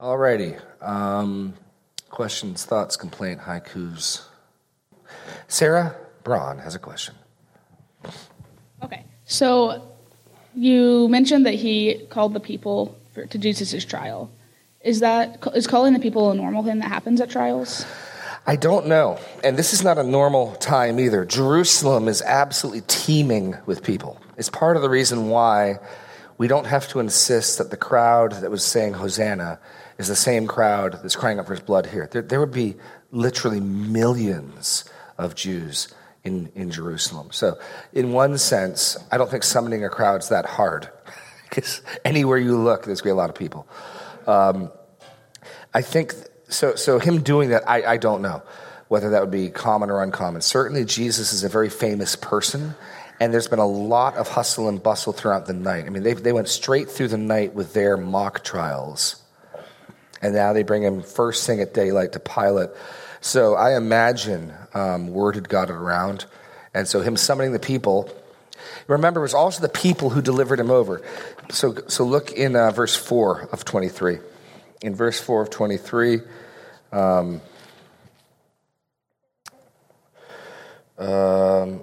Alrighty. Um, questions, thoughts, complaint, haikus. Sarah Braun has a question. Okay. So you mentioned that he called the people for, to Jesus' trial. Is that is calling the people a normal thing that happens at trials? I don't know. And this is not a normal time either. Jerusalem is absolutely teeming with people. It's part of the reason why we don't have to insist that the crowd that was saying Hosanna is the same crowd that's crying out for his blood here. There, there would be literally millions of Jews in, in Jerusalem. So, in one sense, I don't think summoning a crowd's that hard because anywhere you look, there's going to be a lot of people. Um, I think so. So him doing that, I, I don't know whether that would be common or uncommon. Certainly, Jesus is a very famous person, and there's been a lot of hustle and bustle throughout the night. I mean, they they went straight through the night with their mock trials, and now they bring him first thing at daylight to Pilate. So I imagine um, word had got around, and so him summoning the people. Remember, it was also the people who delivered him over. So, so look in uh, verse 4 of 23 in verse 4 of 23. Um, um,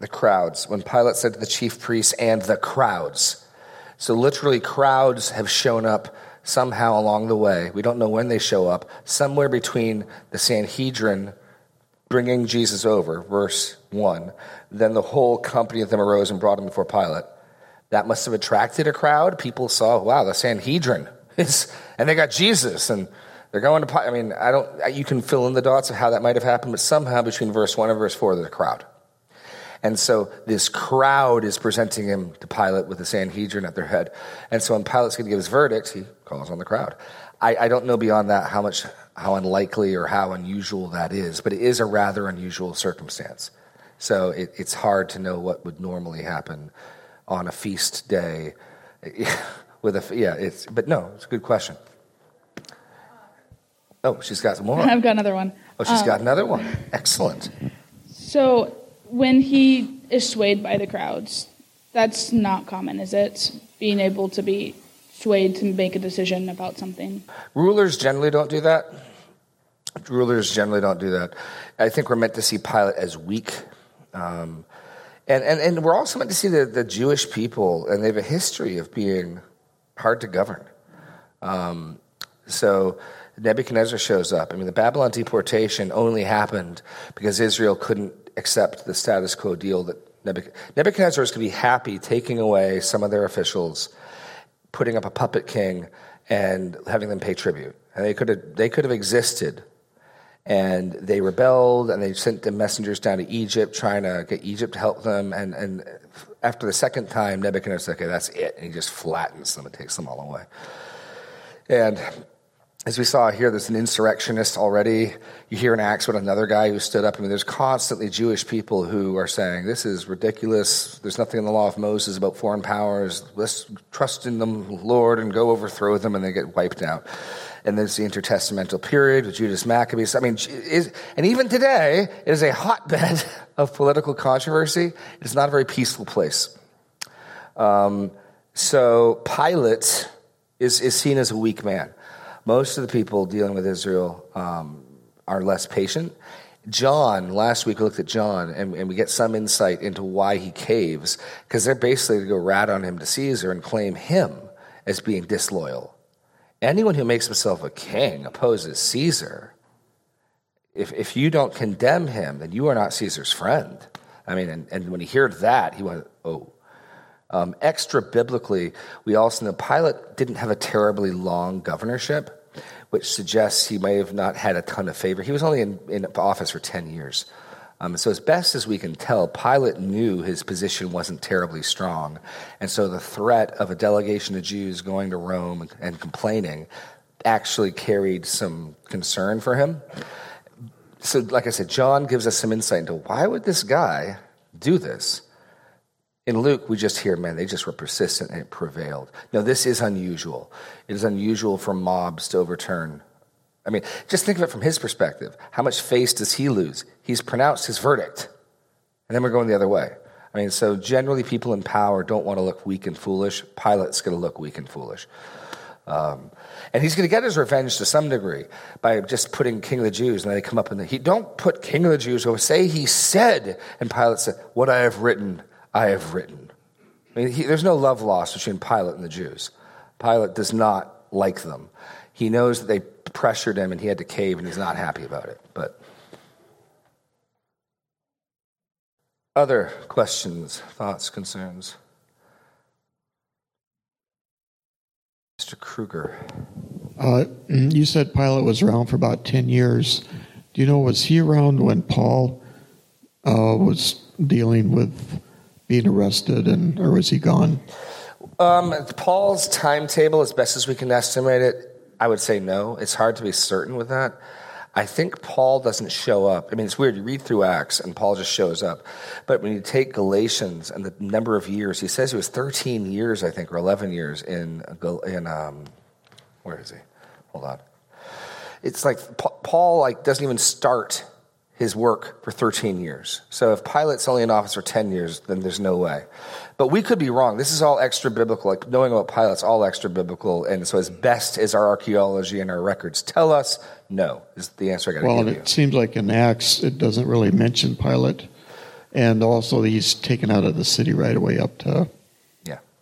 the crowds, when Pilate said to the chief priests and the crowds. So, literally, crowds have shown up somehow along the way. We don't know when they show up, somewhere between the Sanhedrin bringing Jesus over, verse 1, then the whole company of them arose and brought him before Pilate. That must have attracted a crowd. People saw, wow, the Sanhedrin and they got Jesus, and they're going to. Pilate. I mean, I don't. You can fill in the dots of how that might have happened, but somehow between verse one and verse four, there's a crowd, and so this crowd is presenting him to Pilate with the Sanhedrin at their head, and so when Pilate's going to give his verdict, he calls on the crowd. I, I don't know beyond that how much, how unlikely or how unusual that is, but it is a rather unusual circumstance. So it, it's hard to know what would normally happen on a feast day. with a yeah it's but no it's a good question oh she's got some more i've got another one oh she's um, got another one excellent so when he is swayed by the crowds that's not common is it? Being able to be swayed to make a decision about something. Rulers generally don't do that. Rulers generally don't do that. I think we're meant to see pilate as weak. Um, and, and, and we're also meant to see the, the jewish people and they have a history of being hard to govern. Um, so Nebuchadnezzar shows up. I mean, the Babylon deportation only happened because Israel couldn't accept the status quo deal that Nebuchadnezzar was going to be happy taking away some of their officials, putting up a puppet king, and having them pay tribute. And they could have, they could have existed. And they rebelled and they sent the messengers down to Egypt trying to get Egypt to help them. And, and after the second time, Nebuchadnezzar said, okay, that's it. And he just flattens them and takes them all away. And as we saw here, there's an insurrectionist already. You hear in Acts about another guy who stood up. I mean, there's constantly Jewish people who are saying, this is ridiculous. There's nothing in the law of Moses about foreign powers. Let's trust in the Lord and go overthrow them, and they get wiped out. And there's the intertestamental period with Judas Maccabees. I mean, is, and even today, it is a hotbed of political controversy. It's not a very peaceful place. Um, so Pilate is, is seen as a weak man. Most of the people dealing with Israel um, are less patient. John, last week we looked at John and, and we get some insight into why he caves, because they're basically to go rat on him to Caesar and claim him as being disloyal. Anyone who makes himself a king opposes Caesar if, if you don't condemn him, then you are not Caesar's friend. I mean, and, and when he heard that, he went, oh. Um, extra biblically, we also know Pilate didn't have a terribly long governorship, which suggests he may have not had a ton of favor. He was only in, in office for 10 years. Um, so, as best as we can tell, Pilate knew his position wasn't terribly strong. And so, the threat of a delegation of Jews going to Rome and complaining actually carried some concern for him so, like I said, John gives us some insight into why would this guy do this? In Luke, we just hear, man, they just were persistent and it prevailed. No, this is unusual. It is unusual for mobs to overturn. I mean, just think of it from his perspective. How much face does he lose? He's pronounced his verdict, and then we're going the other way. I mean, so generally, people in power don't want to look weak and foolish. Pilate's going to look weak and foolish. Um, and he's going to get his revenge to some degree by just putting King of the Jews, and then they come up and he don't put King of the Jews. Or say he said, and Pilate said, "What I have written, I have written." I mean, he, there's no love lost between Pilate and the Jews. Pilate does not like them. He knows that they pressured him, and he had to cave, and he's not happy about it. But other questions, thoughts, concerns. Mr. Kruger. Uh, you said Pilate was around for about 10 years. Do you know, was he around when Paul uh, was dealing with being arrested, and or was he gone? Um, Paul's timetable, as best as we can estimate it, I would say no. It's hard to be certain with that. I think Paul doesn't show up. I mean, it's weird. You read through Acts and Paul just shows up. But when you take Galatians and the number of years, he says he was 13 years, I think, or 11 years in, in um, where is he? Hold on. It's like Paul like doesn't even start his work for 13 years. So if Pilate's only in office for 10 years, then there's no way. But we could be wrong. This is all extra biblical. Like knowing about Pilate's all extra biblical. And so as best as our archaeology and our records tell us, no, is the answer I got to well, give you. Well, it seems like in Acts it doesn't really mention Pilate. And also he's taken out of the city right away up to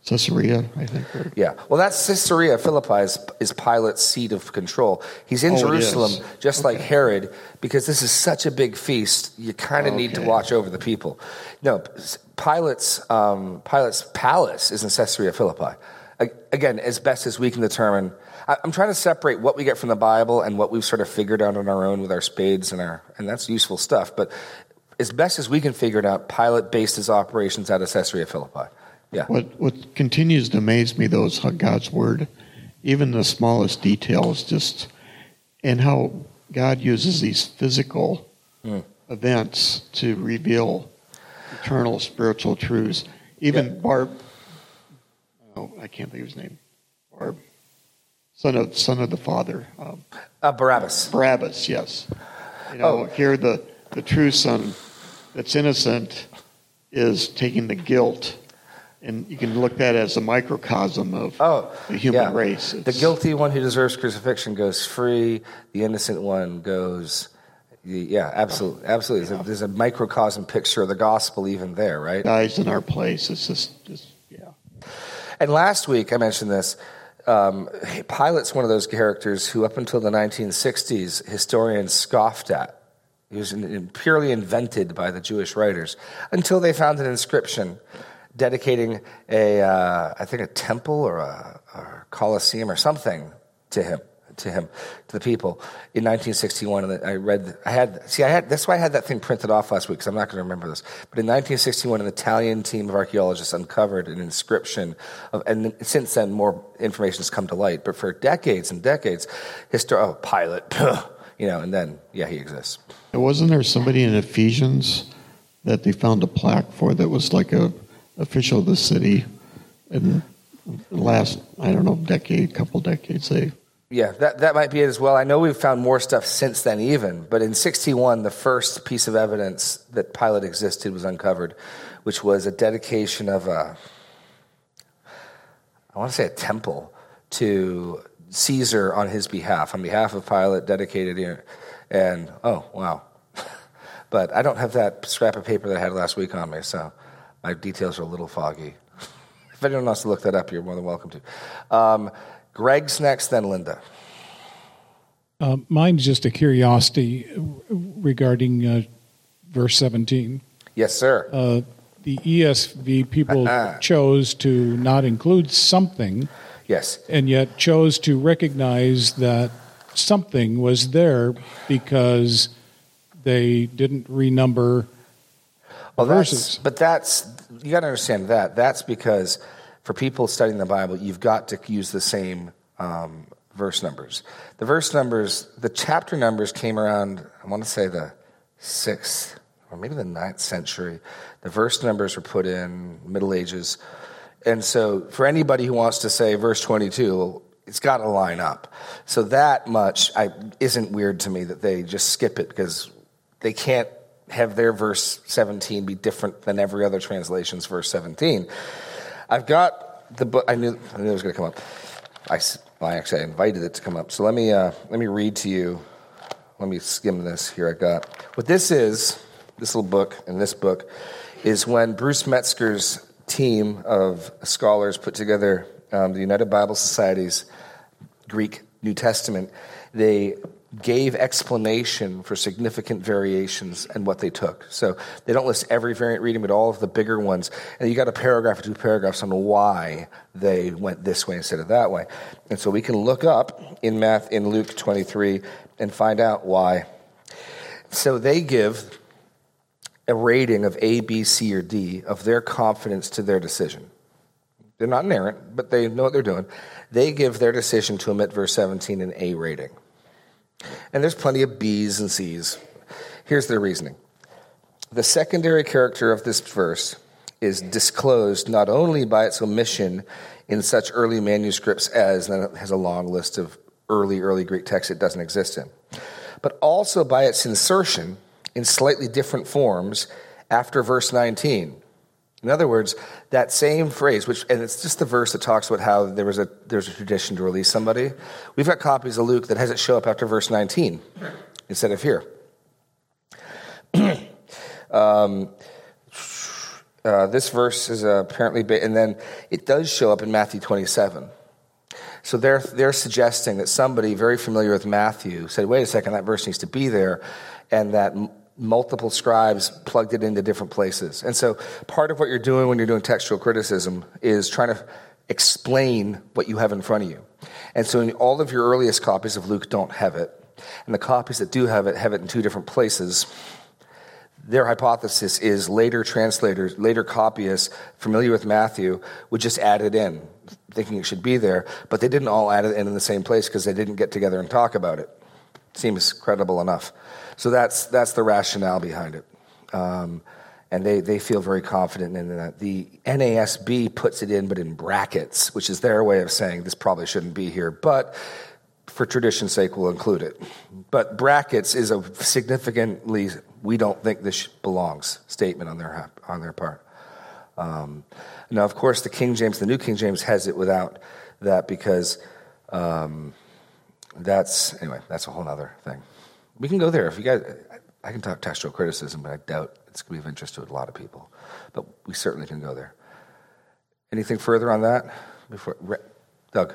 Caesarea, I think. Or... Yeah. Well, that's Caesarea Philippi is, is Pilate's seat of control. He's in oh, Jerusalem, just okay. like Herod, because this is such a big feast. You kind of okay. need to watch over the people. No, Pilate's um, Pilate's palace is in Caesarea Philippi. Again, as best as we can determine. I'm trying to separate what we get from the Bible and what we've sort of figured out on our own with our spades and our, and that's useful stuff. But as best as we can figure it out, Pilate based his operations out of Caesarea Philippi. Yeah. What what continues to amaze me though is how God's word, even the smallest details, just and how God uses these physical mm. events to reveal eternal spiritual truths. Even yeah. Barb, oh, I can't think of his name. Barb, son of son of the Father. Um, uh, Barabbas. Barabbas, yes. You know, oh. here the the true son that's innocent is taking the guilt and you can look at it as a microcosm of oh, the human yeah. race. It's, the guilty one who deserves crucifixion goes free. The innocent one goes. Yeah, absolutely, absolutely. There's, a, there's a microcosm picture of the gospel even there, right? Dies in our place. It's just, just yeah. And last week I mentioned this. Um, Pilate's one of those characters who, up until the 1960s, historians scoffed at. He was purely invented by the Jewish writers until they found an inscription dedicating a, uh, I think a temple or a, a coliseum or something to him, to him, to the people in 1961. And I read, I had, see, I had, that's why I had that thing printed off last week because I'm not going to remember this. But in 1961, an Italian team of archaeologists uncovered an inscription, of, and since then more information has come to light. But for decades and decades, history, oh, Pilate, you know, and then yeah, he exists. Wasn't there somebody in Ephesians that they found a plaque for that was like a official of the city in the last, I don't know, decade, couple decades. They yeah, that, that might be it as well. I know we've found more stuff since then, even. But in 61, the first piece of evidence that Pilate existed was uncovered, which was a dedication of a, I want to say a temple to Caesar on his behalf, on behalf of Pilate, dedicated here. And, oh, wow. but I don't have that scrap of paper that I had last week on me, so my details are a little foggy. if anyone wants to look that up, you're more than welcome to. Um, Greg's next, then Linda. Uh, mine's just a curiosity regarding uh, verse 17. Yes, sir. Uh, the ESV people chose to not include something. Yes. And yet chose to recognize that something was there because they didn't renumber well, that's, but that's you got to understand that that's because for people studying the Bible, you've got to use the same um, verse numbers. The verse numbers, the chapter numbers came around. I want to say the sixth or maybe the ninth century. The verse numbers were put in Middle Ages, and so for anybody who wants to say verse twenty-two, it's got to line up. So that much I, isn't weird to me that they just skip it because they can't have their verse 17 be different than every other translation's verse 17. I've got the book, I knew, I knew it was going to come up. I, Well, actually, I invited it to come up. So let me uh, let me read to you. Let me skim this. Here I got what this is. This little book and this book is when Bruce Metzger's team of scholars put together um, the United Bible Society's Greek New Testament. They gave explanation for significant variations and what they took. So they don't list every variant reading, but all of the bigger ones. And you got a paragraph or two paragraphs on why they went this way instead of that way. And so we can look up in math in Luke 23 and find out why. So they give a rating of A, B, C, or D of their confidence to their decision. They're not inerrant, but they know what they're doing. They give their decision to omit verse 17 an A rating. And there's plenty of B's and C's. Here's their reasoning the secondary character of this verse is disclosed not only by its omission in such early manuscripts as, and it has a long list of early, early Greek texts it doesn't exist in, but also by its insertion in slightly different forms after verse 19. In other words, that same phrase, which and it's just the verse that talks about how there was a there's a tradition to release somebody. We've got copies of Luke that has it show up after verse 19 instead of here. um, uh, this verse is apparently, and then it does show up in Matthew 27. So they're, they're suggesting that somebody very familiar with Matthew said, wait a second, that verse needs to be there, and that multiple scribes plugged it into different places. And so part of what you're doing when you're doing textual criticism is trying to explain what you have in front of you. And so in all of your earliest copies of Luke don't have it. And the copies that do have it have it in two different places. Their hypothesis is later translators, later copyists familiar with Matthew would just add it in, thinking it should be there, but they didn't all add it in in the same place because they didn't get together and talk about it. Seems credible enough. So that's, that's the rationale behind it. Um, and they, they feel very confident in that. The NASB puts it in, but in brackets, which is their way of saying this probably shouldn't be here, but for tradition's sake, we'll include it. But brackets is a significantly, we don't think this belongs statement on their, on their part. Um, now, of course, the King James, the New King James has it without that because um, that's, anyway, that's a whole other thing. We can go there if you guys. I can talk textual criticism, but I doubt it's going to be of interest to a lot of people. But we certainly can go there. Anything further on that before Doug?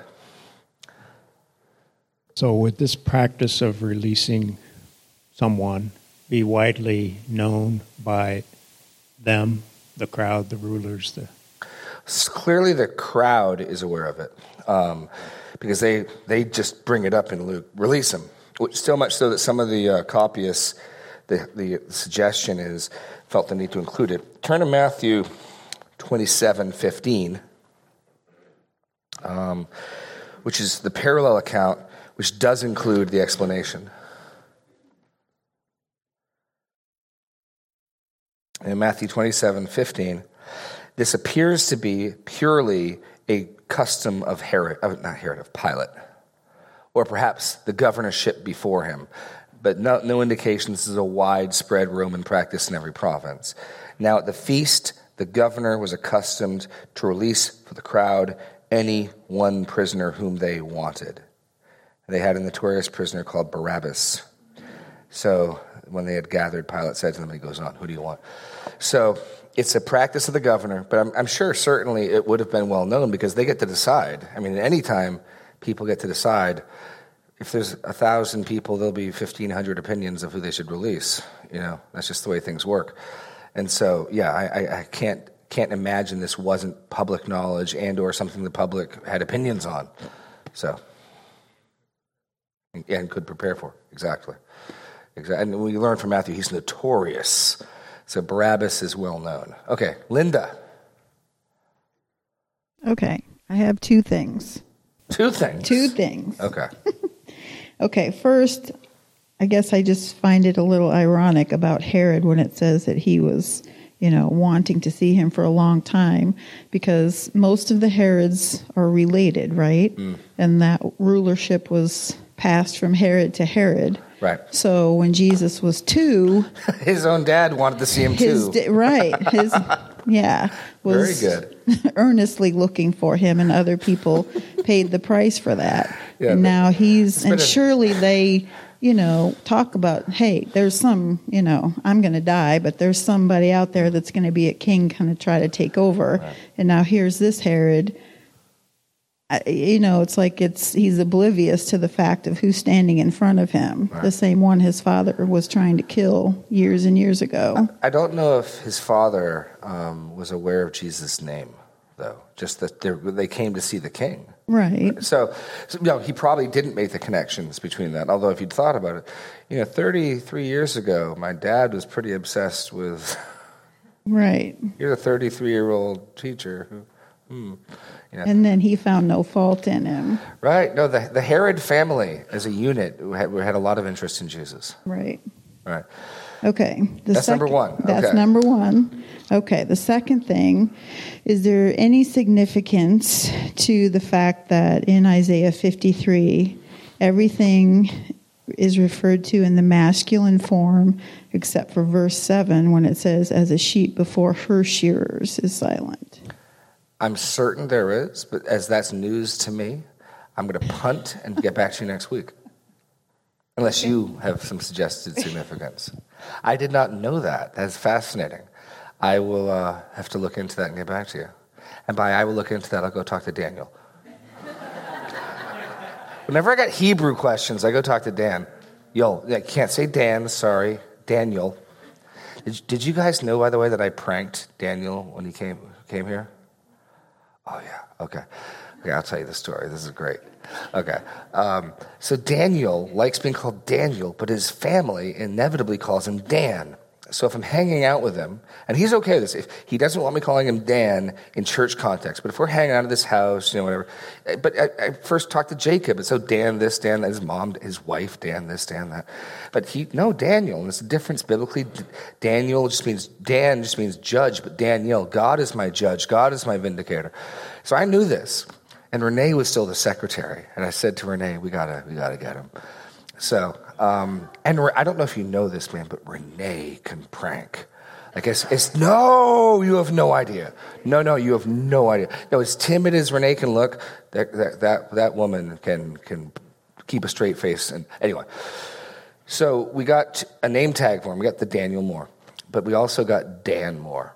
So, would this practice of releasing someone be widely known by them, the crowd, the rulers? The clearly the crowd is aware of it um, because they they just bring it up in Luke. Release him so much so that some of the uh, copyists, the, the suggestion is, felt the need to include it. Turn to Matthew 27 15, um, which is the parallel account, which does include the explanation. In Matthew 27 15, this appears to be purely a custom of Herod, of, not Herod, of Pilate or perhaps the governorship before him. But no, no indication this is a widespread Roman practice in every province. Now, at the feast, the governor was accustomed to release for the crowd any one prisoner whom they wanted. They had a notorious prisoner called Barabbas. So when they had gathered, Pilate said to them, he goes on, Who do you want? So it's a practice of the governor, but I'm, I'm sure certainly it would have been well known because they get to decide. I mean, any time people get to decide. If there's a thousand people, there'll be fifteen hundred opinions of who they should release. You know, that's just the way things work. And so, yeah, I, I can't can't imagine this wasn't public knowledge and or something the public had opinions on. So, and could prepare for exactly. Exactly. And we learn from Matthew, he's notorious. So Barabbas is well known. Okay, Linda. Okay, I have two things. Two things. Two things. Okay. okay, first, I guess I just find it a little ironic about Herod when it says that he was, you know, wanting to see him for a long time because most of the Herods are related, right? Mm. And that rulership was passed from Herod to Herod. Right. So when Jesus was two, his own dad wanted to see him too. right. His yeah, was Very good. earnestly looking for him, and other people paid the price for that. Yeah, and now he's, and a- surely they, you know, talk about, hey, there's some, you know, I'm going to die, but there's somebody out there that's going to be a king, kind of try to take over. And now here's this Herod. You know, it's like it's he's oblivious to the fact of who's standing in front of him, the same one his father was trying to kill years and years ago. I don't know if his father um, was aware of Jesus' name, though. Just that they came to see the king. Right. So, so, you know, he probably didn't make the connections between that. Although, if you'd thought about it, you know, 33 years ago, my dad was pretty obsessed with. Right. You're a 33 year old teacher who. Hmm, you know. And then he found no fault in him. Right. No, the, the Herod family as a unit had, had a lot of interest in Jesus. Right. Right. Okay. The That's number one. That's number one. Okay. The second thing is there any significance to the fact that in Isaiah 53, everything is referred to in the masculine form except for verse 7 when it says, as a sheep before her shearers is silent? I'm certain there is, but as that's news to me, I'm going to punt and get back to you next week. Unless you have some suggested significance. I did not know that. That's fascinating. I will uh, have to look into that and get back to you. And by I will look into that, I'll go talk to Daniel. Whenever I got Hebrew questions, I go talk to Dan. Yo, I can't say Dan, sorry, Daniel. Did, did you guys know, by the way, that I pranked Daniel when he came, came here? Oh, yeah. Okay. Okay, I'll tell you the story. This is great. Okay. Um, so Daniel likes being called Daniel, but his family inevitably calls him Dan. So if I'm hanging out with him, and he's okay with this, if he doesn't want me calling him Dan in church context, but if we're hanging out at this house, you know, whatever. eh, But I, I first talked to Jacob, and so Dan this, Dan that, his mom, his wife, Dan this, Dan that. But he, no, Daniel, and it's a difference biblically. Daniel just means, Dan just means judge, but Daniel, God is my judge, God is my vindicator. So I knew this. And Renee was still the secretary. And I said to Renee, we gotta, we gotta get him. So, um, and I don't know if you know this, man, but Renee can prank. Like, it's, it's no, you have no idea. No, no, you have no idea. No, as timid as Renee can look, that, that, that, that woman can, can keep a straight face. And anyway, so we got a name tag for him. We got the Daniel Moore, but we also got Dan Moore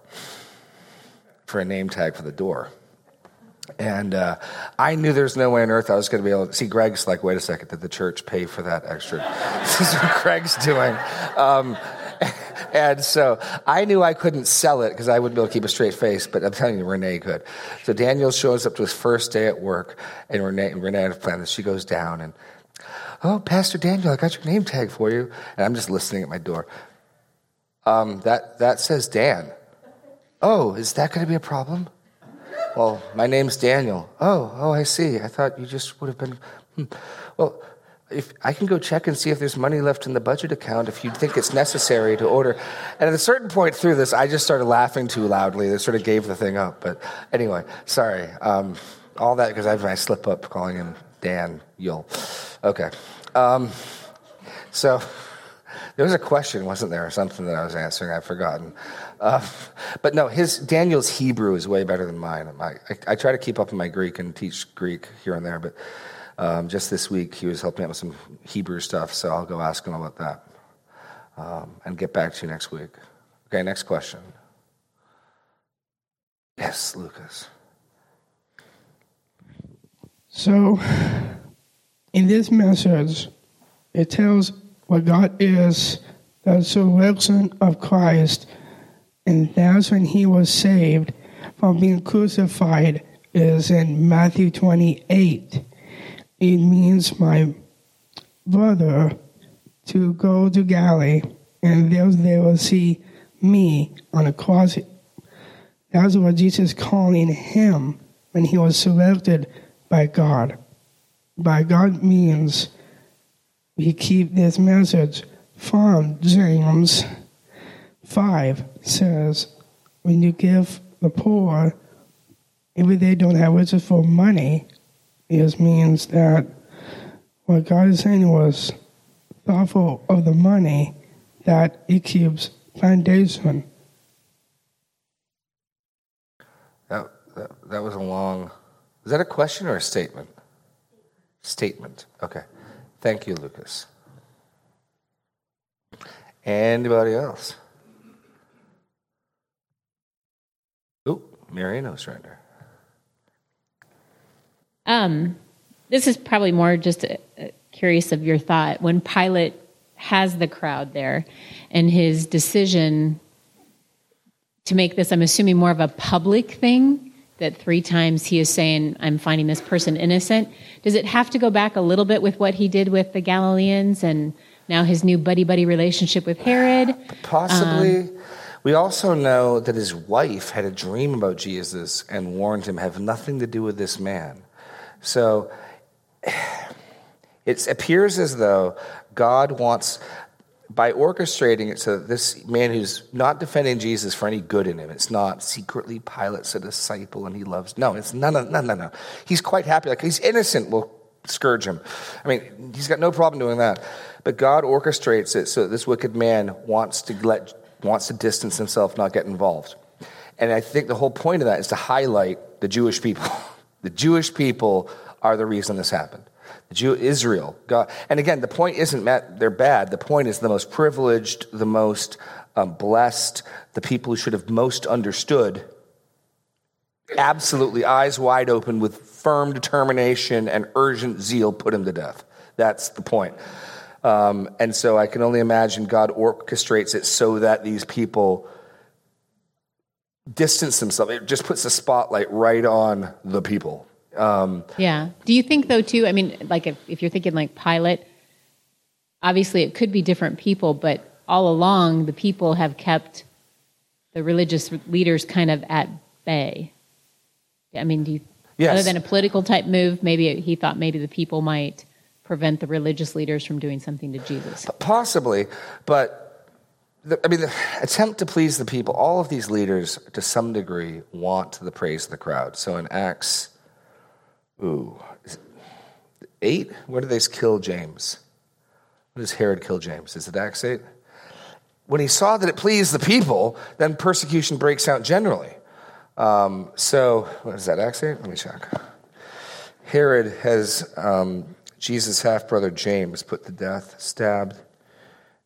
for a name tag for the door. And uh, I knew there's no way on earth I was going to be able to see. Greg's like, wait a second, did the church pay for that extra? this is what Greg's doing. Um, and so I knew I couldn't sell it because I wouldn't be able to keep a straight face, but I'm telling you, Renee could. So Daniel shows up to his first day at work, and Renee, Renee had a plan that she goes down and, oh, Pastor Daniel, I got your name tag for you. And I'm just listening at my door. Um, that, that says Dan. Oh, is that going to be a problem? Well, my name's Daniel. Oh, oh, I see. I thought you just would have been. Hmm. Well, if I can go check and see if there's money left in the budget account if you think it's necessary to order. And at a certain point through this, I just started laughing too loudly. They sort of gave the thing up. But anyway, sorry. Um, all that because I, I slip up calling him Dan Yule. Okay. Um, so there was a question, wasn't there, something that I was answering? I've forgotten. Uh, but no, his Daniel's Hebrew is way better than mine. I, I, I try to keep up in my Greek and teach Greek here and there, but um, just this week he was helping out with some Hebrew stuff, so I'll go ask him about that um, and get back to you next week. Okay, next question. Yes, Lucas. So, in this message, it tells what God is, the resurrection of Christ, and that's when he was saved from being crucified, is in Matthew 28. It means my brother to go to Galilee, and there they will see me on the cross. That's what Jesus calling him when he was selected by God. By God means we keep this message from James 5 says, when you give the poor, even they don't have riches for money, it means that what God is saying was thoughtful of the money that it keeps foundation that, that was a long. Is that a question or a statement? Statement. Okay. Thank you, Lucas. Anybody else? Ooh, Mariano surrender. Um, this is probably more just uh, curious of your thought. When Pilate has the crowd there and his decision to make this, I'm assuming, more of a public thing, that three times he is saying, I'm finding this person innocent. Does it have to go back a little bit with what he did with the Galileans and now his new buddy buddy relationship with Herod? Possibly. Um, we also know that his wife had a dream about Jesus and warned him, have nothing to do with this man. So it appears as though God wants, by orchestrating it so that this man who's not defending Jesus for any good in him, it's not secretly Pilate's a disciple and he loves, no, it's no, no, no, no, no. He's quite happy. Like he's innocent, we'll scourge him. I mean, he's got no problem doing that. But God orchestrates it so that this wicked man wants to let, wants to distance himself, not get involved. And I think the whole point of that is to highlight the Jewish people. The Jewish people are the reason this happened. Jew, Israel, God. And again, the point isn't that they're bad. The point is the most privileged, the most um, blessed, the people who should have most understood, absolutely eyes wide open with firm determination and urgent zeal, put him to death. That's the point. Um, and so I can only imagine God orchestrates it so that these people distance themselves. It just puts the spotlight right on the people. Um, yeah. Do you think though too? I mean, like if, if you're thinking like Pilate, obviously it could be different people, but all along the people have kept the religious leaders kind of at bay. I mean, do you, yes. other than a political type move, maybe he thought maybe the people might prevent the religious leaders from doing something to Jesus. Possibly, but the, I mean, the attempt to please the people, all of these leaders, to some degree, want the praise of the crowd. So in Acts, ooh, eight, where do they kill James? When does Herod kill James? Is it Acts 8? When he saw that it pleased the people, then persecution breaks out generally. Um, so, what is that, Acts 8? Let me check. Herod has um, Jesus' half brother James put to death, stabbed,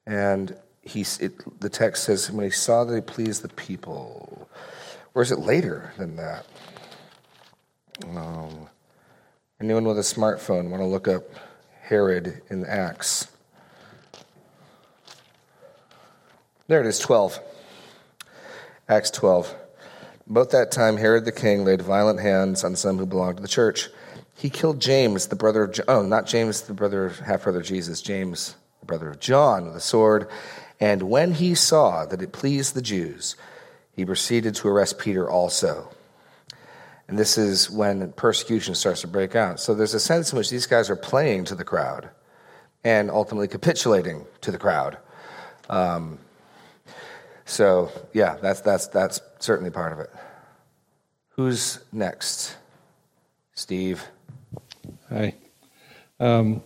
and he, it, the text says, when he saw that he pleased the people. Or is it later than that? Um, anyone with a smartphone want to look up Herod in Acts? There it is, 12. Acts 12. About that time, Herod the king laid violent hands on some who belonged to the church. He killed James, the brother of, oh, not James, the brother, of half brother of Jesus, James, the brother of John, with a sword and when he saw that it pleased the Jews, he proceeded to arrest Peter also. And this is when persecution starts to break out. So there's a sense in which these guys are playing to the crowd and ultimately capitulating to the crowd. Um, so yeah, that's that's that's certainly part of it. Who's next? Steve. Hi. Um,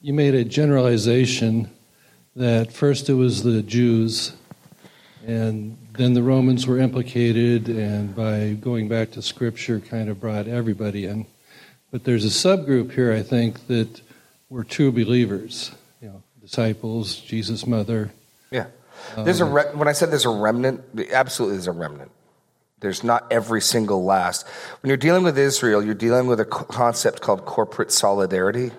you made a generalization that first it was the Jews, and then the Romans were implicated, and by going back to Scripture, kind of brought everybody in. But there's a subgroup here, I think, that were true believers, you know, disciples, Jesus' mother. Yeah. There's a um, re- when I said there's a remnant, absolutely there's a remnant. There's not every single last. When you're dealing with Israel, you're dealing with a concept called corporate solidarity,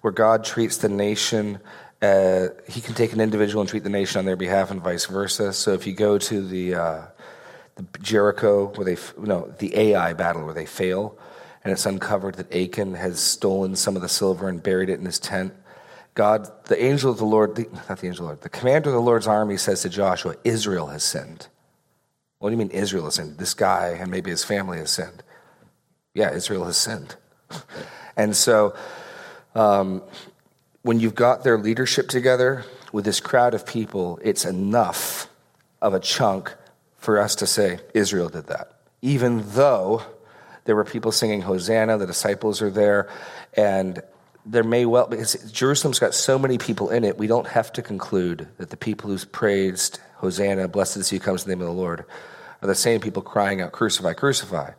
where God treats the nation uh, he can take an individual and treat the nation on their behalf, and vice versa. So if you go to the, uh, the Jericho, where they no the Ai battle where they fail, and it's uncovered that Achan has stolen some of the silver and buried it in his tent. God, the angel of the Lord, the, not the angel of the Lord, the commander of the Lord's army says to Joshua, Israel has sinned. What do you mean Israel has sinned? This guy and maybe his family has sinned. Yeah, Israel has sinned. and so um, when you've got their leadership together with this crowd of people, it's enough of a chunk for us to say, Israel did that. Even though there were people singing Hosanna, the disciples are there, and there may well, because Jerusalem's got so many people in it, we don't have to conclude that the people who's praised Hosanna, blessed is he who comes in the name of the Lord, are the same people crying out, Crucify, crucify.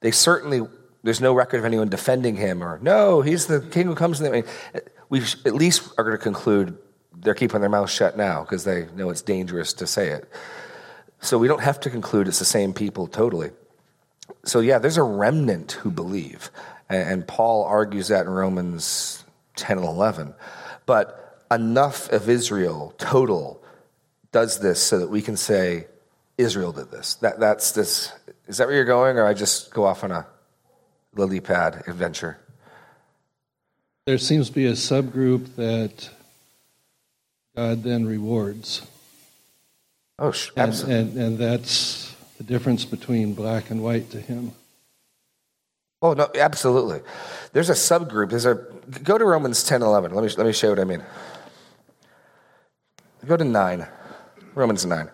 They certainly, there's no record of anyone defending him or, no, he's the king who comes in. We at least are going to conclude they're keeping their mouth shut now because they know it's dangerous to say it. So we don't have to conclude it's the same people totally. So, yeah, there's a remnant who believe. And Paul argues that in Romans 10 and 11. But enough of Israel, total, does this so that we can say, Israel did this. That, that's this. Is that where you're going, or I just go off on a lily pad adventure? There seems to be a subgroup that God then rewards. Oh, absolutely. And, and, and that's the difference between black and white to him. Oh no, absolutely. There's a subgroup. There's a go to Romans 10 11. Let me let me show you what I mean. Go to 9. Romans 9.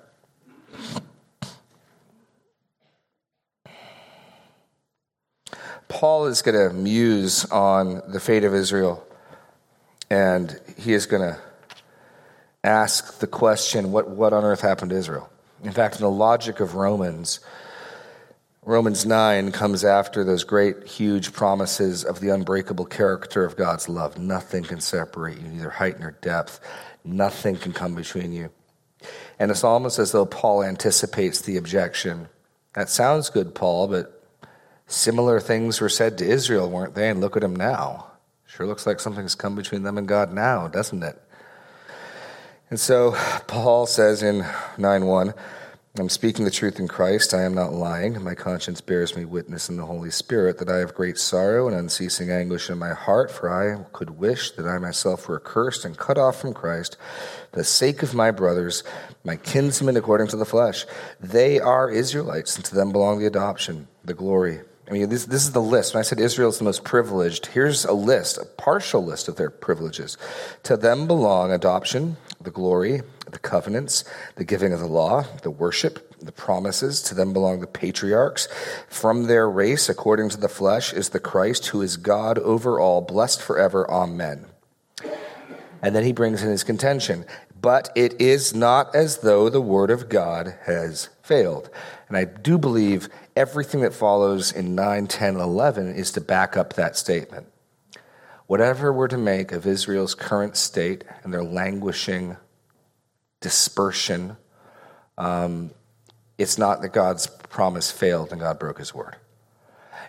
Paul is going to muse on the fate of Israel, and he is going to ask the question what, what on earth happened to Israel? In fact, in the logic of Romans, Romans 9 comes after those great, huge promises of the unbreakable character of God's love. Nothing can separate you, neither height nor depth. Nothing can come between you. And it's almost as though Paul anticipates the objection. That sounds good, Paul, but similar things were said to Israel, weren't they? And look at them now. Sure looks like something's come between them and God now, doesn't it? And so Paul says in 9 1, I'm speaking the truth in Christ. I am not lying. My conscience bears me witness in the Holy Spirit that I have great sorrow and unceasing anguish in my heart, for I could wish that I myself were accursed and cut off from Christ for the sake of my brothers, my kinsmen according to the flesh. They are Israelites, and to them belong the adoption, the glory, I mean, this, this is the list. When I said Israel is the most privileged, here's a list, a partial list of their privileges. To them belong adoption, the glory, the covenants, the giving of the law, the worship, the promises. To them belong the patriarchs. From their race, according to the flesh, is the Christ who is God over all, blessed forever. Amen. And then he brings in his contention. But it is not as though the word of God has failed. And I do believe everything that follows in 9, 10, 11 is to back up that statement. Whatever we're to make of Israel's current state and their languishing dispersion, um, it's not that God's promise failed and God broke his word.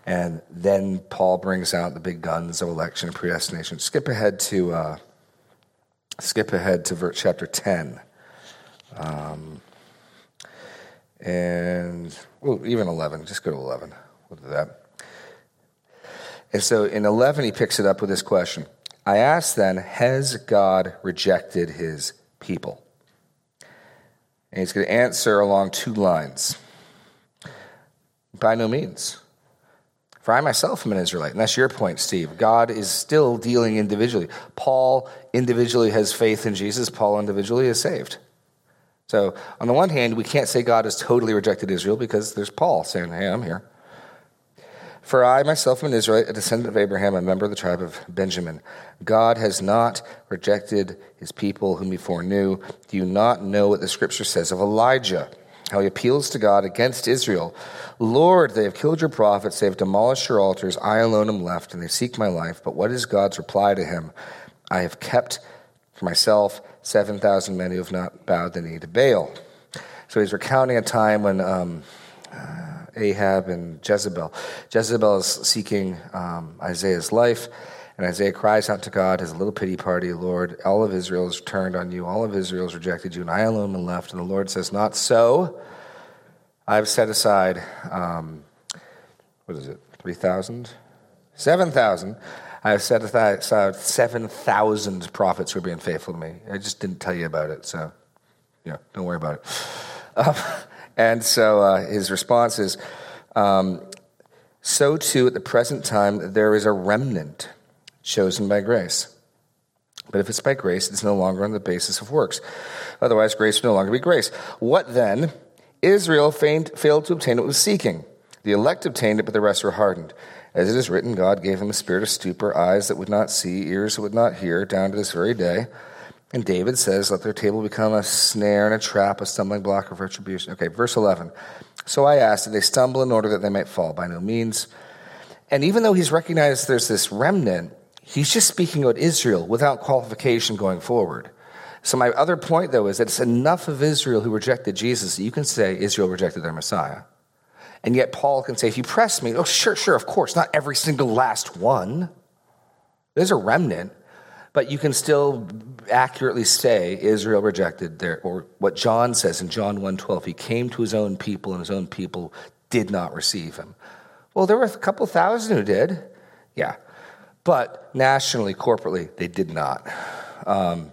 And then Paul brings out the big guns of election and predestination. Skip ahead to uh, skip ahead to verse, chapter ten. Um, and well, even 11. Just go to 11. We'll do that. And so in 11, he picks it up with this question I ask then, has God rejected his people? And he's going to answer along two lines. By no means. For I myself am an Israelite. And that's your point, Steve. God is still dealing individually. Paul individually has faith in Jesus, Paul individually is saved. So, on the one hand, we can't say God has totally rejected Israel because there's Paul saying, Hey, I'm here. For I myself am an Israelite, a descendant of Abraham, a member of the tribe of Benjamin. God has not rejected his people whom he foreknew. Do you not know what the scripture says of Elijah? How he appeals to God against Israel. Lord, they have killed your prophets, they have demolished your altars. I alone am left, and they seek my life. But what is God's reply to him? I have kept for myself 7,000 men who have not bowed the knee to Baal. So he's recounting a time when um, uh, Ahab and Jezebel. Jezebel is seeking um, Isaiah's life, and Isaiah cries out to God, has a little pity party, Lord, all of Israel has turned on you, all of Israel has rejected you, and I alone am left. And the Lord says, Not so. I've set aside, um, what is it, 3,000? 7,000 I set aside 7,000 prophets who are being faithful to me. I just didn't tell you about it, so yeah, don't worry about it. Um, and so uh, his response is um, So too, at the present time, there is a remnant chosen by grace. But if it's by grace, it's no longer on the basis of works. Otherwise, grace would no longer be grace. What then? Israel failed to obtain what it was seeking. The elect obtained it, but the rest were hardened. As it is written, God gave them a spirit of stupor, eyes that would not see, ears that would not hear, down to this very day. And David says, Let their table become a snare and a trap, a stumbling block of retribution. Okay, verse 11. So I asked, Did they stumble in order that they might fall? By no means. And even though he's recognized there's this remnant, he's just speaking about Israel without qualification going forward. So, my other point, though, is that it's enough of Israel who rejected Jesus that you can say Israel rejected their Messiah. And yet, Paul can say, if you press me, oh, sure, sure, of course, not every single last one. There's a remnant, but you can still accurately say Israel rejected their, or what John says in John 1.12, he came to his own people and his own people did not receive him. Well, there were a couple thousand who did, yeah. But nationally, corporately, they did not. Um,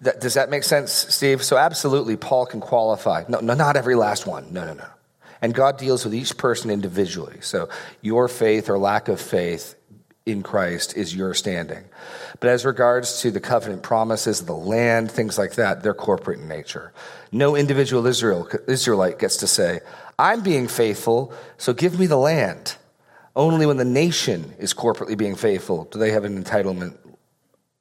that, does that make sense, Steve? So, absolutely, Paul can qualify. No, no, not every last one. No, no, no. And God deals with each person individually. So, your faith or lack of faith in Christ is your standing. But as regards to the covenant promises, the land, things like that, they're corporate in nature. No individual Israel, Israelite gets to say, I'm being faithful, so give me the land. Only when the nation is corporately being faithful do they have an entitlement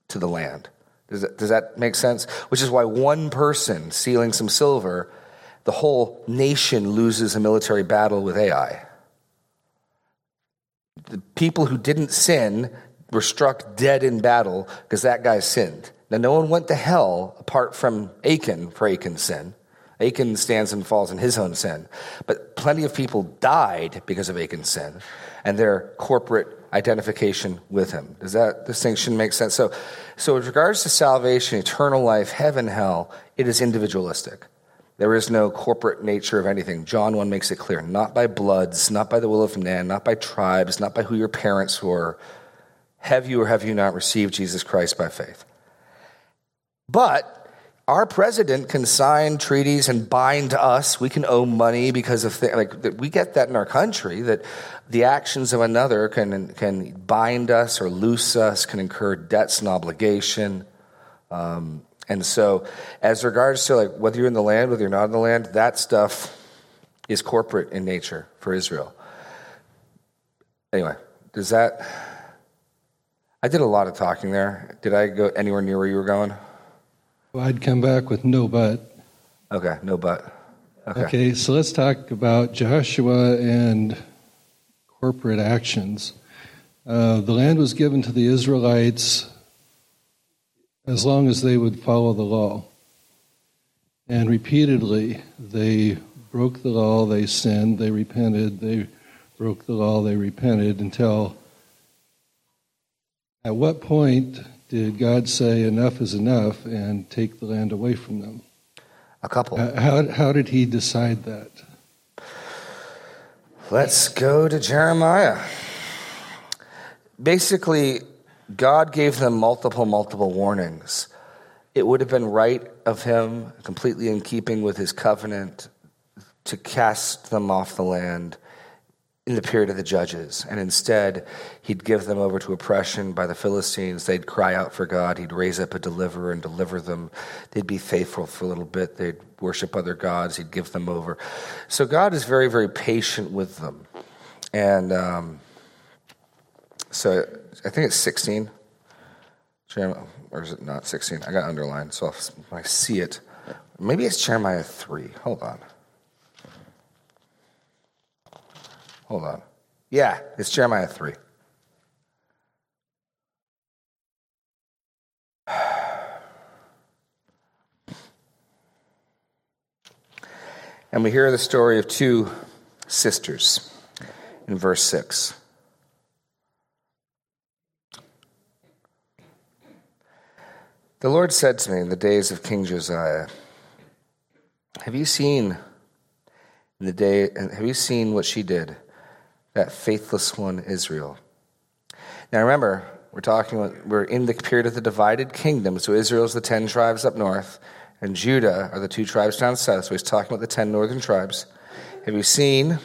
to the land. Does that, does that make sense? Which is why one person stealing some silver, the whole nation loses a military battle with Ai. The people who didn't sin were struck dead in battle because that guy sinned. Now, no one went to hell apart from Achan for Achan's sin. Achan stands and falls in his own sin. But plenty of people died because of Achan's sin and their corporate identification with him. Does that distinction make sense? So, so with regards to salvation, eternal life, heaven, hell, it is individualistic. There is no corporate nature of anything. John 1 makes it clear not by bloods, not by the will of man, not by tribes, not by who your parents were. Have you or have you not received Jesus Christ by faith? But our president can sign treaties and bind us. We can owe money because of things like we get that in our country that the actions of another can can bind us or loose us, can incur debts and obligation. Um, and so, as regards to like whether you're in the land, whether you're not in the land, that stuff is corporate in nature for Israel. Anyway, does that? I did a lot of talking there. Did I go anywhere near where you were going? Well, I'd come back with no but. Okay, no but. Okay. okay, so let's talk about Joshua and corporate actions. Uh, the land was given to the Israelites as long as they would follow the law. And repeatedly, they broke the law, they sinned, they repented, they broke the law, they repented until at what point did God say enough is enough and take the land away from them? A couple. How, how did he decide that? Let's go to Jeremiah. Basically, God gave them multiple, multiple warnings. It would have been right of him, completely in keeping with his covenant, to cast them off the land in the period of the judges. And instead, he'd give them over to oppression by the Philistines. They'd cry out for God. He'd raise up a deliverer and deliver them. They'd be faithful for a little bit. They'd worship other gods. He'd give them over. So God is very, very patient with them. And um, so I think it's 16. Or is it not 16? I got underlined, so I see it. Maybe it's Jeremiah 3. Hold on. Hold on. Yeah, it's Jeremiah 3. And we hear the story of two sisters in verse 6. The Lord said to me in the days of King Josiah, Have you seen the day have you seen what she did? that faithless one, Israel. Now remember, we're talking, we're in the period of the divided kingdom. So Israel's the 10 tribes up north, and Judah are the two tribes down south. So he's talking about the 10 northern tribes. Have you seen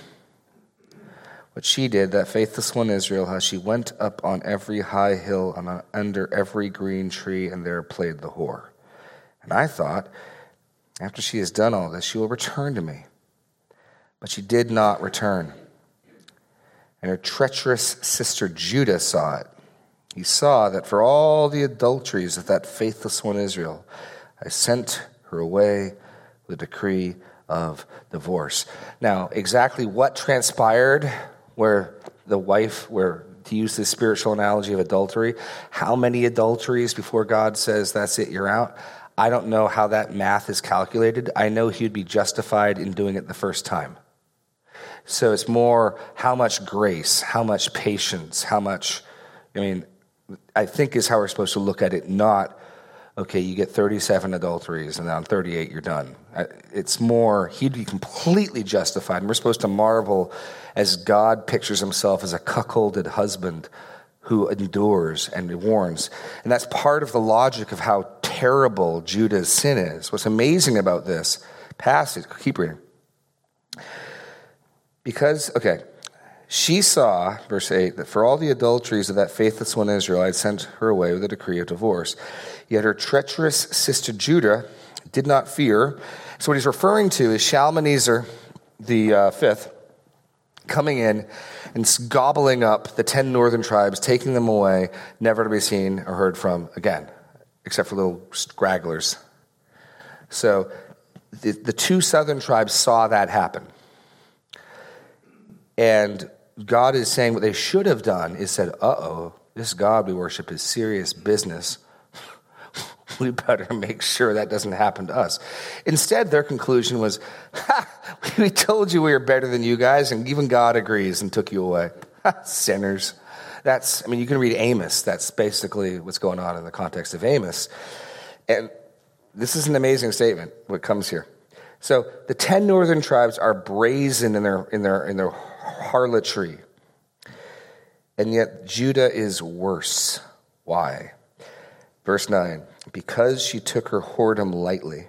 what she did, that faithless one, Israel, how she went up on every high hill and under every green tree, and there played the whore? And I thought, after she has done all this, she will return to me. But she did not return and her treacherous sister Judah saw it. he saw that for all the adulteries of that faithless one Israel, I sent her away with a decree of divorce. Now, exactly what transpired where the wife, where to use this spiritual analogy of adultery, how many adulteries before God says, that's it, you're out? I don't know how that math is calculated. I know he would be justified in doing it the first time. So it's more how much grace, how much patience, how much, I mean, I think is how we're supposed to look at it, not, okay, you get 37 adulteries and on 38 you're done. It's more, he'd be completely justified. And we're supposed to marvel as God pictures himself as a cuckolded husband who endures and warns. And that's part of the logic of how terrible Judah's sin is. What's amazing about this passage, keep reading. Because, okay, she saw, verse 8, that for all the adulteries of that faithless one Israel, I had sent her away with a decree of divorce. Yet her treacherous sister Judah did not fear. So, what he's referring to is Shalmaneser the uh, fifth coming in and gobbling up the 10 northern tribes, taking them away, never to be seen or heard from again, except for little stragglers. So, the, the two southern tribes saw that happen. And God is saying what they should have done is said, uh oh, this God we worship is serious business. we better make sure that doesn't happen to us. Instead, their conclusion was, ha, we told you we were better than you guys, and even God agrees and took you away. Sinners. That's, I mean, you can read Amos. That's basically what's going on in the context of Amos. And this is an amazing statement, what comes here. So the 10 northern tribes are brazen in their, in their, in their harlotry. And yet Judah is worse. Why? Verse 9 Because she took her whoredom lightly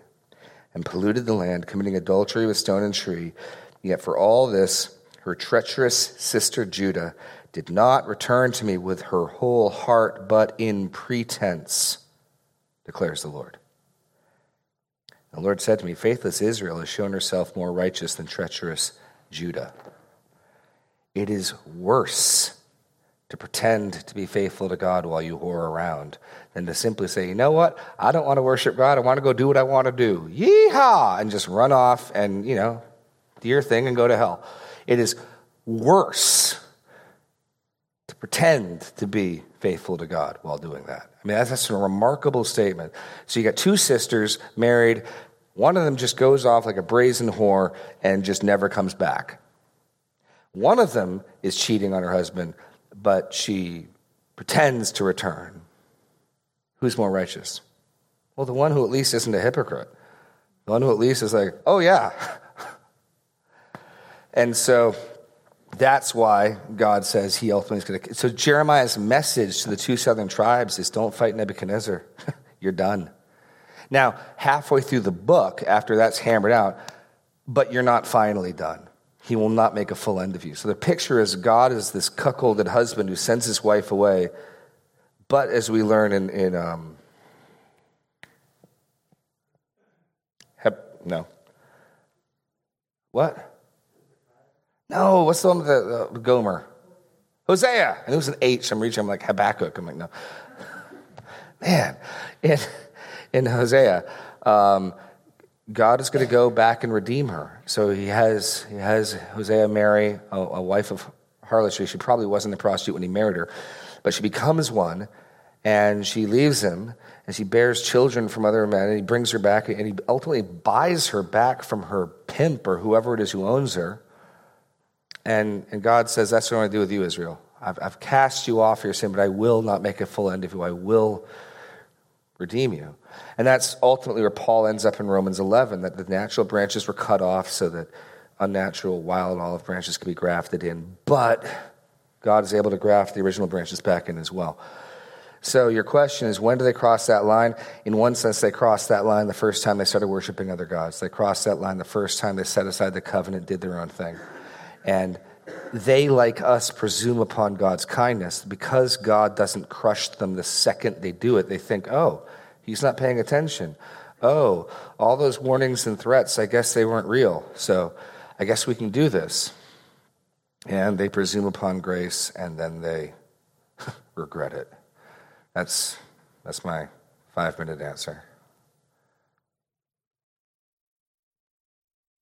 and polluted the land, committing adultery with stone and tree, yet for all this, her treacherous sister Judah did not return to me with her whole heart, but in pretense, declares the Lord. The Lord said to me, Faithless Israel has shown herself more righteous than treacherous Judah. It is worse to pretend to be faithful to God while you whore around than to simply say, you know what? I don't want to worship God. I want to go do what I want to do. Yeehaw! And just run off and, you know, do your thing and go to hell. It is worse to pretend to be faithful to God while doing that. I mean, that's, that's a remarkable statement. So you got two sisters married. One of them just goes off like a brazen whore and just never comes back. One of them is cheating on her husband, but she pretends to return. Who's more righteous? Well, the one who at least isn't a hypocrite. The one who at least is like, oh, yeah. and so that's why God says he ultimately is going to. So Jeremiah's message to the two southern tribes is don't fight Nebuchadnezzar. You're done. Now, halfway through the book, after that's hammered out, but you're not finally done he will not make a full end of you. So the picture is God is this cuckolded husband who sends his wife away. But as we learn in, in um, Hep, no. What? No, what's the one with the uh, Gomer? Hosea. And it was an H. I'm reaching, I'm like Habakkuk. I'm like, no. Man, in, in Hosea, um, God is going to go back and redeem her. So he has, he has Hosea marry a, a wife of harlotry. She probably wasn't a prostitute when he married her, but she becomes one, and she leaves him, and she bears children from other men, and he brings her back, and he ultimately buys her back from her pimp or whoever it is who owns her. And, and God says, That's what I want to do with you, Israel. I've, I've cast you off your sin, but I will not make a full end of you. I will redeem you. And that's ultimately where Paul ends up in Romans 11 that the natural branches were cut off so that unnatural wild olive branches could be grafted in. But God is able to graft the original branches back in as well. So your question is when do they cross that line? In one sense, they crossed that line the first time they started worshiping other gods. They crossed that line the first time they set aside the covenant, did their own thing. And they, like us, presume upon God's kindness. Because God doesn't crush them the second they do it, they think, oh, He's not paying attention. Oh, all those warnings and threats, I guess they weren't real. So I guess we can do this. And they presume upon grace and then they regret it. That's, that's my five minute answer.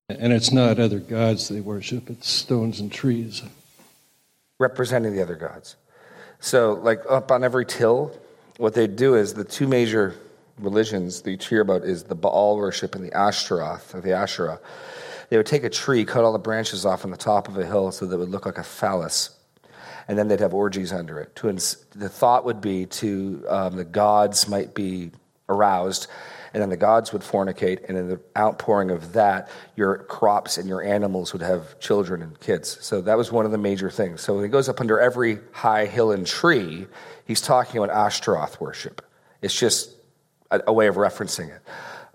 And it's not other gods they worship, it's stones and trees. Representing the other gods. So, like up on every till, what they do is the two major religions that you hear about is the Baal worship and the Ashtaroth, or the Asherah. They would take a tree, cut all the branches off on the top of a hill so that it would look like a phallus, and then they'd have orgies under it. To ins- the thought would be to um, the gods might be aroused, and then the gods would fornicate, and in the outpouring of that, your crops and your animals would have children and kids. So that was one of the major things. So when he goes up under every high hill and tree, he's talking about Ashtaroth worship. It's just a, a way of referencing it.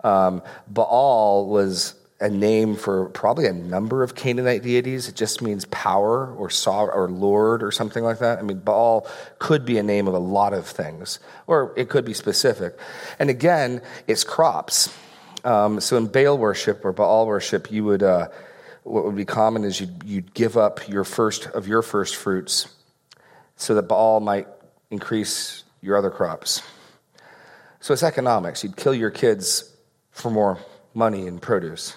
Um, Baal was a name for probably a number of Canaanite deities. It just means power or saw or lord or something like that. I mean, Baal could be a name of a lot of things, or it could be specific. And again, it's crops. Um, so in Baal worship or Baal worship, you would uh, what would be common is you'd, you'd give up your first of your first fruits, so that Baal might increase your other crops. So it's economics. You'd kill your kids for more money and produce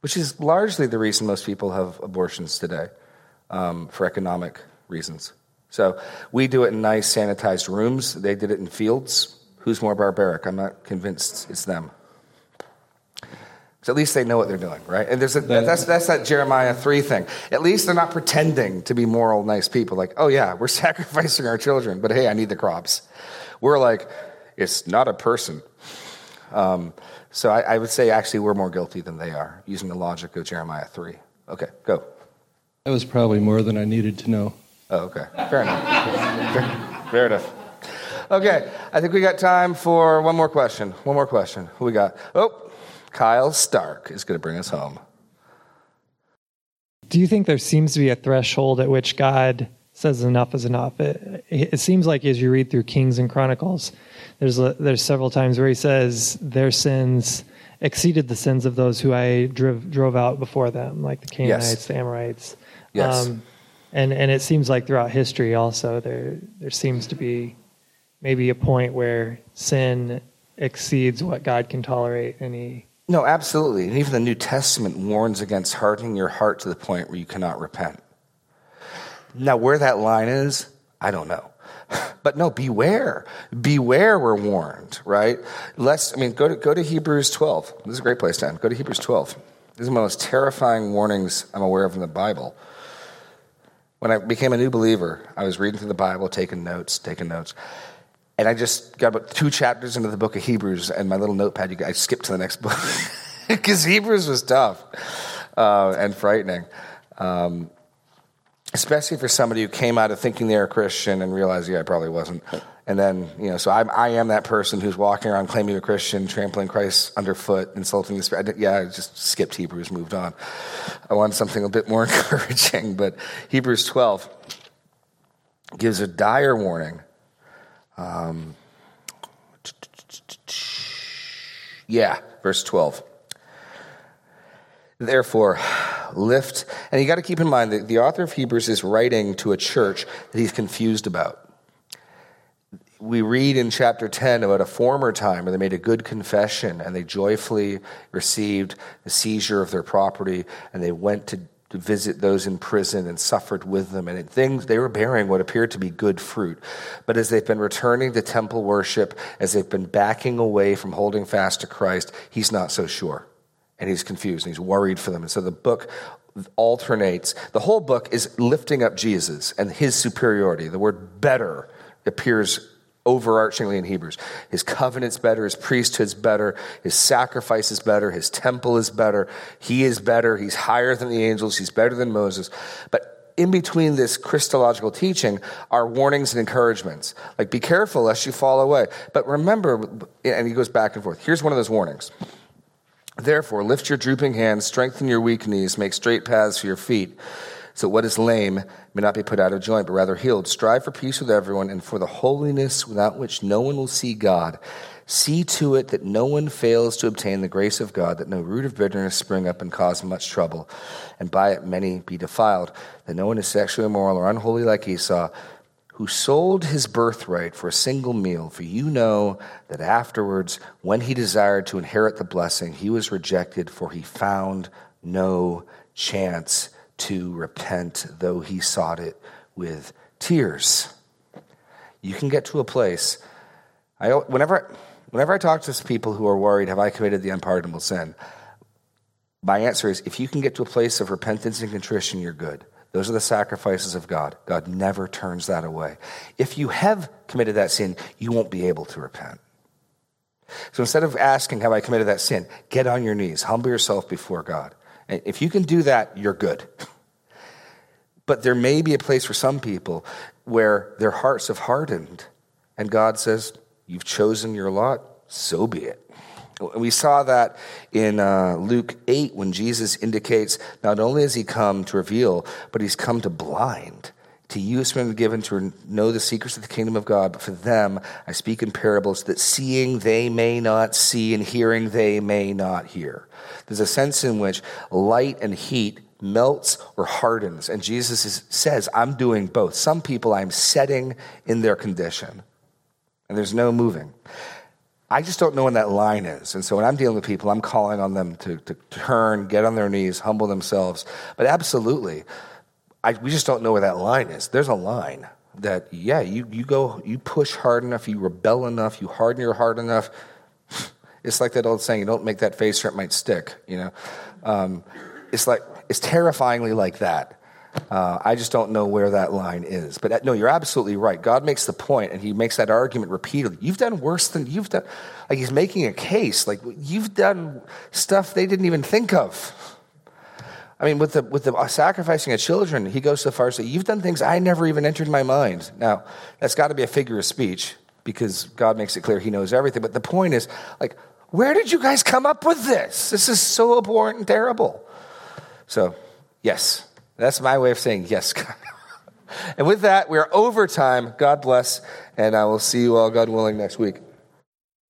which is largely the reason most people have abortions today um, for economic reasons. So we do it in nice, sanitized rooms. They did it in fields. Who's more barbaric? I'm not convinced it's them. So at least they know what they're doing, right? And there's a, that's, that's that Jeremiah 3 thing. At least they're not pretending to be moral, nice people. Like, oh, yeah, we're sacrificing our children, but hey, I need the crops. We're like, it's not a person. Um, so I, I, would say actually we're more guilty than they are, using the logic of Jeremiah 3. Okay, go. That was probably more than I needed to know. Oh, okay. Fair enough. fair, fair enough. Okay, I think we got time for one more question. One more question. Who we got? Oh, Kyle Stark is going to bring us home. Do you think there seems to be a threshold at which God says enough is enough? It, it seems like as you read through Kings and Chronicles, there's a, there's several times where he says their sins exceeded the sins of those who I drove drove out before them, like the Canaanites, yes. the Amorites. Yes. Um, and and it seems like throughout history also there there seems to be maybe a point where sin exceeds what God can tolerate and he No, absolutely. And even the New Testament warns against hardening your heart to the point where you cannot repent. Now where that line is, I don't know. But no, beware. Beware, we're warned, right? Lest, I mean, go to, go to Hebrews 12. This is a great place to end. Go to Hebrews 12. These are the most terrifying warnings I'm aware of in the Bible. When I became a new believer, I was reading through the Bible, taking notes, taking notes. And I just got about two chapters into the book of Hebrews, and my little notepad, I skipped to the next book because Hebrews was tough uh, and frightening. Um, especially for somebody who came out of thinking they're a Christian and realized, yeah, I probably wasn't. And then, you know, so I, I am that person who's walking around claiming a Christian, trampling Christ underfoot, insulting the Spirit. I yeah, I just skipped Hebrews, moved on. I wanted something a bit more encouraging, but Hebrews 12 gives a dire warning. Um, yeah, verse 12. Therefore, lift. And you got to keep in mind that the author of Hebrews is writing to a church that he's confused about. We read in chapter 10 about a former time where they made a good confession and they joyfully received the seizure of their property and they went to, to visit those in prison and suffered with them. And things, they were bearing what appeared to be good fruit. But as they've been returning to temple worship, as they've been backing away from holding fast to Christ, he's not so sure and he's confused and he's worried for them. And so the book alternates. The whole book is lifting up Jesus and his superiority. The word better appears overarchingly in Hebrews. His covenant's better, his priesthood's better, his sacrifice is better, his temple is better, he is better, he's higher than the angels, he's better than Moses. But in between this Christological teaching are warnings and encouragements. Like, be careful lest you fall away. But remember, and he goes back and forth. Here's one of those warnings. Therefore, lift your drooping hands, strengthen your weak knees, make straight paths for your feet, so what is lame may not be put out of joint, but rather healed. Strive for peace with everyone and for the holiness without which no one will see God. See to it that no one fails to obtain the grace of God, that no root of bitterness spring up and cause much trouble, and by it many be defiled, that no one is sexually immoral or unholy like Esau who sold his birthright for a single meal, for you know that afterwards, when he desired to inherit the blessing, he was rejected, for he found no chance to repent, though he sought it with tears. You can get to a place. I, whenever, whenever I talk to people who are worried, have I committed the unpardonable sin? My answer is if you can get to a place of repentance and contrition, you're good. Those are the sacrifices of God. God never turns that away. If you have committed that sin, you won't be able to repent. So instead of asking, Have I committed that sin? get on your knees, humble yourself before God. And if you can do that, you're good. But there may be a place for some people where their hearts have hardened, and God says, You've chosen your lot, so be it. We saw that in uh, Luke 8 when Jesus indicates not only has he come to reveal, but he's come to blind. To you has been given to know the secrets of the kingdom of God, but for them I speak in parables that seeing they may not see and hearing they may not hear. There's a sense in which light and heat melts or hardens, and Jesus is, says, I'm doing both. Some people I'm setting in their condition, and there's no moving. I just don't know when that line is. And so when I'm dealing with people, I'm calling on them to, to turn, get on their knees, humble themselves. But absolutely, I, we just don't know where that line is. There's a line that, yeah, you, you go, you push hard enough, you rebel enough, you harden your heart enough. It's like that old saying, you don't make that face or it might stick, you know? Um, it's like, it's terrifyingly like that. Uh, I just don't know where that line is. But uh, no, you're absolutely right. God makes the point, and He makes that argument repeatedly. You've done worse than you've done. Like He's making a case. Like you've done stuff they didn't even think of. I mean, with the with the sacrificing of children, He goes so far as to say, "You've done things I never even entered my mind." Now, that's got to be a figure of speech because God makes it clear He knows everything. But the point is, like, where did you guys come up with this? This is so abhorrent and terrible. So, yes. That's my way of saying yes, God. and with that, we're over time. God bless, and I will see you all, God willing, next week.